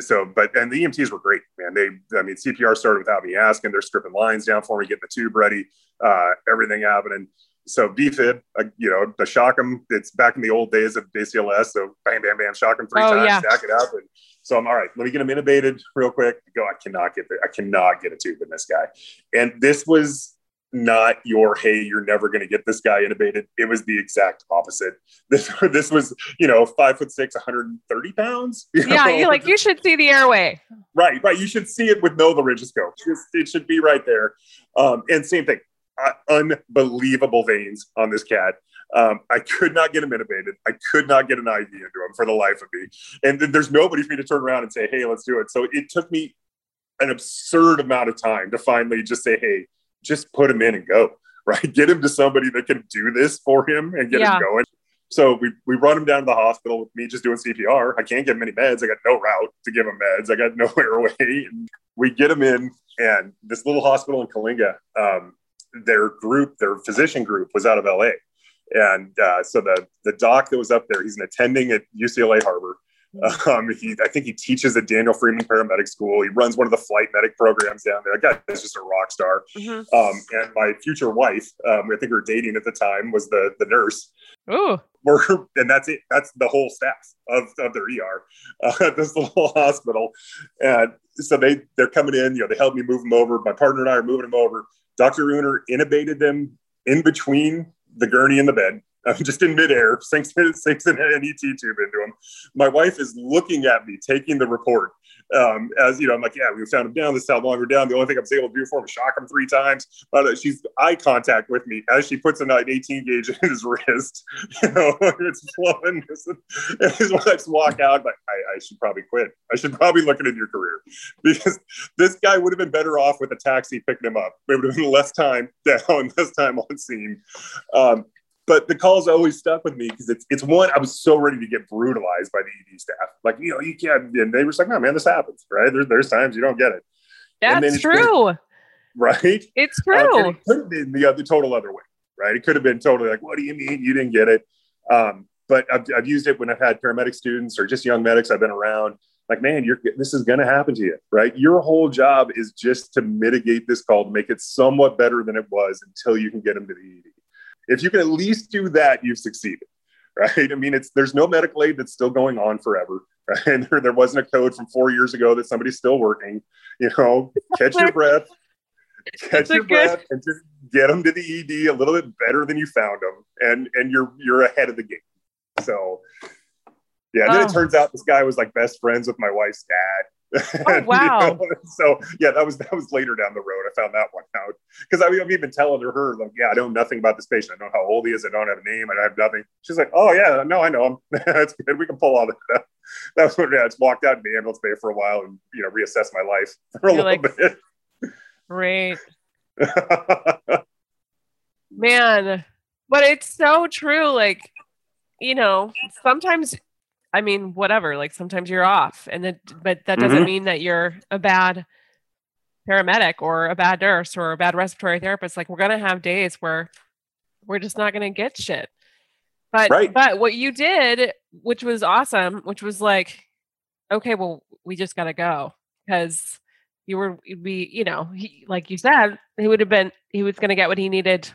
Speaker 2: so, but and the EMTs were great, man. They, I mean, CPR started without me asking. They're stripping lines down for me, getting the tube ready, uh, everything happening. So VFib, uh, you know, the shock them. It's back in the old days of ACLS. So bam, bam, bam, shock them three oh, times, yeah. stack it up, and so I'm all right. Let me get him intubated real quick. Go. I cannot get the, I cannot get a tube in this guy. And this was not your hey you're never going to get this guy intubated it was the exact opposite this this was you know five foot six 130 pounds
Speaker 1: you yeah know? you're like you should see the airway
Speaker 2: right right you should see it with no laryngoscope it should be right there um, and same thing uh, unbelievable veins on this cat um, I could not get him intubated. I could not get an IV into him for the life of me. And there's nobody for me to turn around and say, hey, let's do it. So it took me an absurd amount of time to finally just say, hey, just put him in and go, right? Get him to somebody that can do this for him and get yeah. him going. So we, we run him down to the hospital with me just doing CPR. I can't give him any meds. I got no route to give him meds. I got no airway. And we get him in, and this little hospital in Coalinga, um, their group, their physician group was out of LA. And uh, so the, the doc that was up there, he's an attending at UCLA Harbor. Um, he, I think he teaches at Daniel Freeman Paramedic School. He runs one of the flight medic programs down there. That guy is just a rock star. Mm-hmm. Um, and my future wife, um, I think we were dating at the time, was the the nurse.
Speaker 1: Oh,
Speaker 2: and that's it. That's the whole staff of, of their ER uh, at this little hospital. And so they they're coming in. You know, they help me move them over. My partner and I are moving them over. Dr. Uner intubated them in between the gurney and the bed I'm just in midair, sinks, sinks an ET tube into him. My wife is looking at me, taking the report. Um, as you know, I'm like, yeah, we found him down. This is how long we're down. The only thing I was able to do for him was shock him three times. But uh, she's eye contact with me as she puts an 18 gauge in his wrist. You know, it's flowing. And his wife's walk out, but I, I should probably quit. I should probably look into your career because this guy would have been better off with a taxi picking him up. It would have been less time down, less time on scene. Um, but the calls always stuck with me because it's it's one I was so ready to get brutalized by the ED staff. Like you know you can't. And they were like, no man, this happens, right? There's there's times you don't get it.
Speaker 1: That's true.
Speaker 2: Been, right?
Speaker 1: It's true.
Speaker 2: Um, it could have been the other total other way, right? It could have been totally like, what do you mean you didn't get it? Um, but I've, I've used it when I've had paramedic students or just young medics I've been around. Like, man, you're this is going to happen to you, right? Your whole job is just to mitigate this call, to make it somewhat better than it was until you can get them to the ED if you can at least do that, you've succeeded, right? I mean, it's there's no medical aid that's still going on forever, right? And there, there wasn't a code from four years ago that somebody's still working. You know, catch your breath, catch your breath, and just get them to the ED a little bit better than you found them, and and you're you're ahead of the game. So. Yeah, and then oh. it turns out this guy was like best friends with my wife's dad
Speaker 1: Oh, wow.
Speaker 2: you know? So yeah, that was that was later down the road. I found that one out because I mean, I'm even telling her like, yeah, I know nothing about this patient. I don't know how old he is. I don't have a name. I have nothing. She's like, oh yeah, no, I know him. That's good. We can pull all that. That was when yeah, I just walked out in the ambulance bay for a while and you know reassess my life for a You're little like, bit.
Speaker 1: Great. Man, but it's so true. Like, you know, sometimes I mean, whatever. Like sometimes you're off, and it, but that doesn't mm-hmm. mean that you're a bad paramedic or a bad nurse or a bad respiratory therapist. Like we're gonna have days where we're just not gonna get shit. But right. but what you did, which was awesome, which was like, okay, well, we just gotta go because you were be you know he, like you said he would have been he was to get what he needed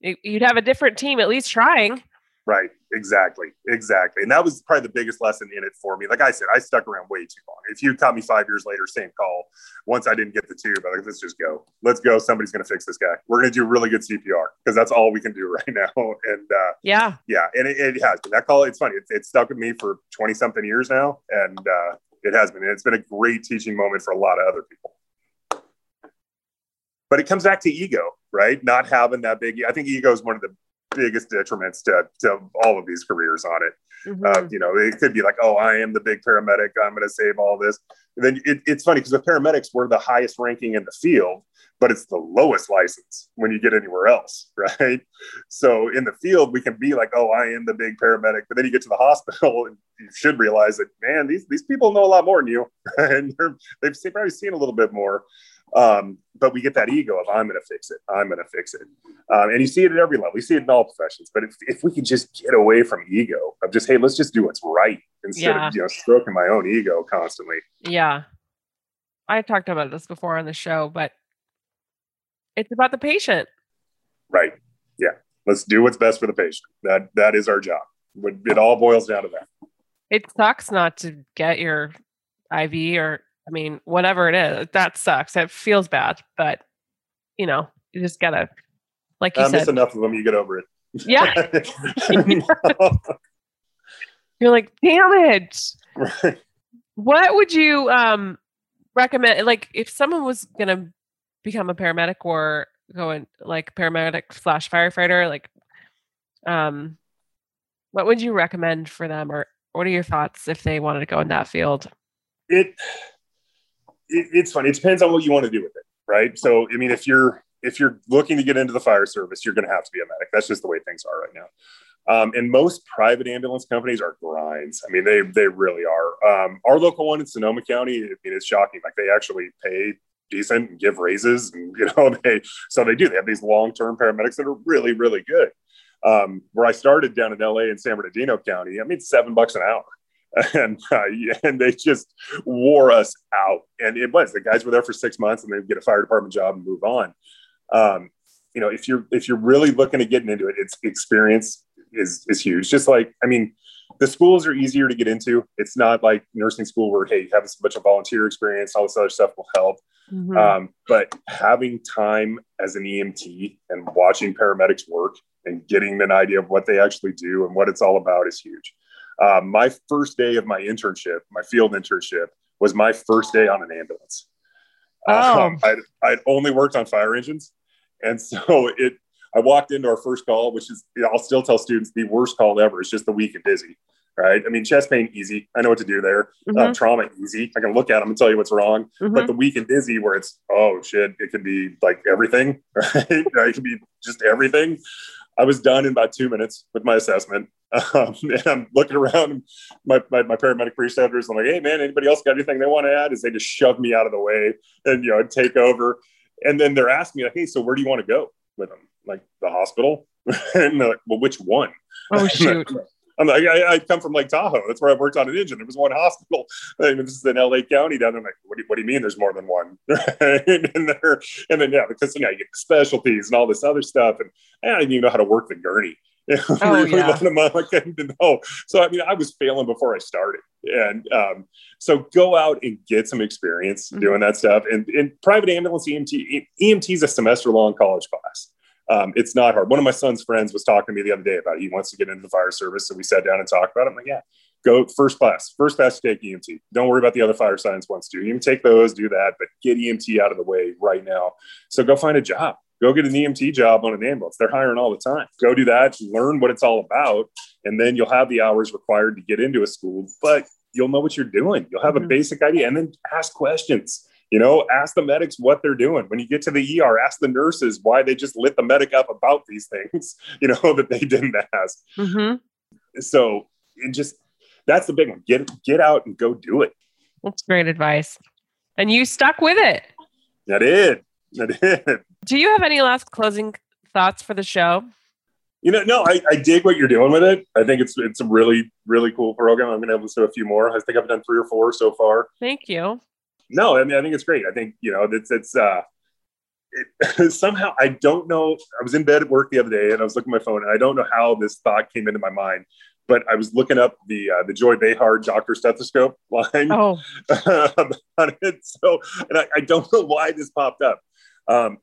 Speaker 1: you'd have a different team at least trying
Speaker 2: Right. Exactly. Exactly. And that was probably the biggest lesson in it for me. Like I said, I stuck around way too long. If you caught me five years later, same call. Once I didn't get the tube, I like, let's just go. Let's go. Somebody's going to fix this guy. We're going to do really good CPR because that's all we can do right now. And uh,
Speaker 1: yeah,
Speaker 2: yeah. And it, it has been that call. It's funny. It's, it's stuck with me for 20 something years now. And uh, it has been. And it's been a great teaching moment for a lot of other people. But it comes back to ego, right? Not having that big. I think ego is one of the biggest detriments to, to all of these careers on it. Mm-hmm. Uh, you know, it could be like, oh, I am the big paramedic. I'm going to save all this. And then it, it's funny because the paramedics were the highest ranking in the field, but it's the lowest license when you get anywhere else, right? So in the field, we can be like, oh, I am the big paramedic. But then you get to the hospital and you should realize that, man, these, these people know a lot more than you. and they've probably seen a little bit more. Um, but we get that ego of I'm going to fix it. I'm going to fix it. Um, and you see it at every level. You see it in all professions. But if, if we could just get away from ego of just, hey, let's just do what's right instead
Speaker 1: Yeah.
Speaker 2: of you know stroking my own ego constantly.
Speaker 1: Yeah. I talked about this before on the show, but it's about the patient.
Speaker 2: Right. Yeah. Let's do what's best for the patient. That that is our job. It it all boils down to that.
Speaker 1: It sucks not to get your IV or, I mean, whatever it is. That sucks. It feels bad, but you know, you just gotta, like you
Speaker 2: I miss
Speaker 1: said,
Speaker 2: enough of them. You get over it.
Speaker 1: yeah. You're like, damn it.
Speaker 2: Right.
Speaker 1: What would you um recommend? Like, if someone was gonna become a paramedic or go in like paramedic slash firefighter, like, um, what would you recommend for them, or what are your thoughts if they wanted to go in that field?
Speaker 2: it, it it's funny. It depends on what you want to do with it, right? So, I mean, if you're if you're looking to get into the fire service, you're going to have to be a medic. That's just the way things are right now. Um, and most private ambulance companies are grinds. I mean, they they really are. Um, our local one in Sonoma County, I mean, it's shocking. Like they actually pay decent and give raises, and you know they so they do. They have these long term paramedics that are really really good. Um, where I started down in LA in San Bernardino County, I mean, seven bucks an hour. And uh, and they just wore us out, and it was the guys were there for six months, and they get a fire department job and move on. Um, you know, if you're if you're really looking at getting into it, it's experience is is huge. Just like I mean, the schools are easier to get into. It's not like nursing school where hey, having a bunch of volunteer experience, all this other stuff will help.
Speaker 1: Mhm.
Speaker 2: Um, but having time as an EMT and watching paramedics work and getting an idea of what they actually do and what it's all about is huge. Um, my first day of my internship, my field internship, was my first day on an ambulance.
Speaker 1: Oh.
Speaker 2: Um, I'd, I'd only worked on fire engines. And so it, I walked into our first call, which is, you know, I'll still tell students the worst call ever. It's just the weak and dizzy, right? I mean, chest pain, easy. I know what to do there.
Speaker 1: Mhm.
Speaker 2: Uh, trauma, easy. I can look at them and tell you what's wrong.
Speaker 1: Mhm.
Speaker 2: But the weak and dizzy, where it's, oh shit, it could be like everything, right? it can be just everything. I was done in about two minutes with my assessment. Um, and I'm looking around, my, my, my paramedic preceptors. I'm like, hey, man, anybody else got anything they want to add? Is they just shove me out of the way and, you know, take over. And then they're asking me, like, hey, so where do you want to go with them? Like the hospital? and they're like, well, which one?
Speaker 1: oh shoot.
Speaker 2: I'm like, I, I come from Lake Tahoe. That's where I worked on an engine. There was one hospital. I mean, this is in LA County down there. I'm like, what do, you, what do you mean there's more than one? and, there, and then, yeah, because, you know, you get specialties and all this other stuff. And I didn't even know how to work the gurney.
Speaker 1: Oh,
Speaker 2: We- we
Speaker 1: yeah.
Speaker 2: 'em. I couldn't know. So, I mean, I was failing before I started. And um, so go out and get some experience
Speaker 1: Mhm.
Speaker 2: doing that stuff. And, and private ambulance EMT, EMT is a semester long college class. Um, it's not hard. One of my son's friends was talking to me the other day about it. he wants to get into the fire service. So we sat down and talked about it. I'm like, yeah, go first class, first class take EMT. Don't worry about the other fire science ones too. You can take those, do that, but get EMT out of the way right now. So go find a job. Go get an EMT job on an ambulance. They're hiring all the time. Go do that, learn what it's all about, and then you'll have the hours required to get into a school, but you'll know what you're doing. You'll have a
Speaker 1: Mhm.
Speaker 2: basic idea and then ask questions. You know, ask the medics what they're doing. When you get to the ER, ask the nurses why they just lit the medic up about these things, you know, that they didn't ask.
Speaker 1: hmm
Speaker 2: So it just that's the big one. Get get out and go do it.
Speaker 1: That's great advice. And you stuck with it.
Speaker 2: That did. That did.
Speaker 1: Do you have any last closing thoughts for the show?
Speaker 2: You know, no, I, I dig what you're doing with it. I think it's it's a really, really cool program. I'm gonna listen to a few more. I think I've done three or four so far.
Speaker 1: Thank you.
Speaker 2: No, I mean I think it's great. I think, you know, it's it's uh it, somehow I don't know. I was in bed at work the other day and I was looking at my phone and I don't know how this thought came into my mind. But I was looking up the uh, the Joy Behar doctor stethoscope line
Speaker 1: Oh,
Speaker 2: about it. So, and I, I don't know why this popped up. Um,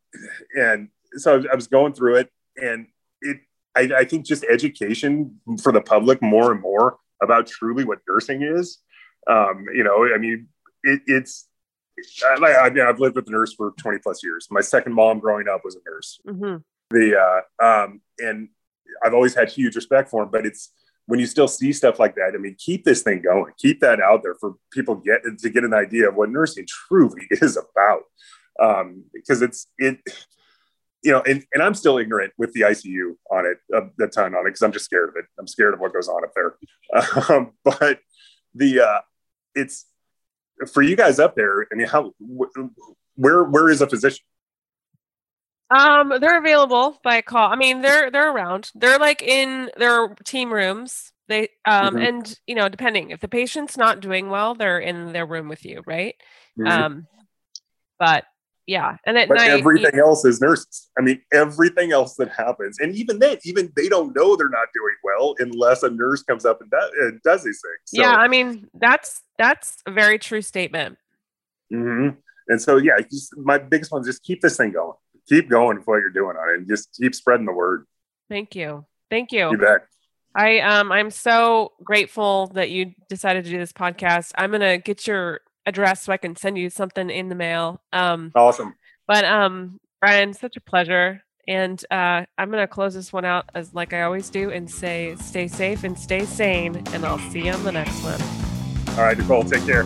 Speaker 2: and so I was, I was going through it, and it, I, I think just education for the public more and more about truly what nursing is. Um, you know, I mean, it, it's. I, I, I- I've lived with a nurse for 20 plus years. My second mom growing up was a nurse
Speaker 1: hmm
Speaker 2: the uh, um, and I've always had huge respect for him. But it's when you still see stuff like that. I mean, keep this thing going. Keep that out there for people get to get an idea of what nursing truly is about. Um, because it's it, you know, and, and I'm still ignorant with the ICU on it, a, a ton on it, because I'm just scared of it. I'm scared of what goes on up there. Um, but the uh, it's for you guys up there. I mean, how wh- where where is a physician?
Speaker 1: Um, they're available by call. I mean, they're they're around. They're like in their team rooms. They um mm-hmm. and you know, depending if the patient's not doing well, they're in their room with you, right? Mm-hmm. Um, but yeah, and at
Speaker 2: but
Speaker 1: night,
Speaker 2: everything you, else is nurses. I mean, everything else that happens, and even then, even they don't know they're not doing well unless a nurse comes up and, do, and does these things.
Speaker 1: So, yeah, I mean that's that's a very true statement.
Speaker 2: Mm-hmm. And so, yeah, just, my biggest one is just keep this thing going. Keep going with what you're doing on it, and just keep spreading the word.
Speaker 1: Thank you. Thank you.
Speaker 2: You bet.
Speaker 1: I um I'm so grateful that you decided to do this podcast. I'm gonna get your address so I can send you something in the mail. Um
Speaker 2: awesome.
Speaker 1: But um Brian, such a pleasure. And uh, I'm gonna close this one out as like I always do and say stay safe and stay sane and I'll see you on the next one.
Speaker 2: All right, Nicole, take care.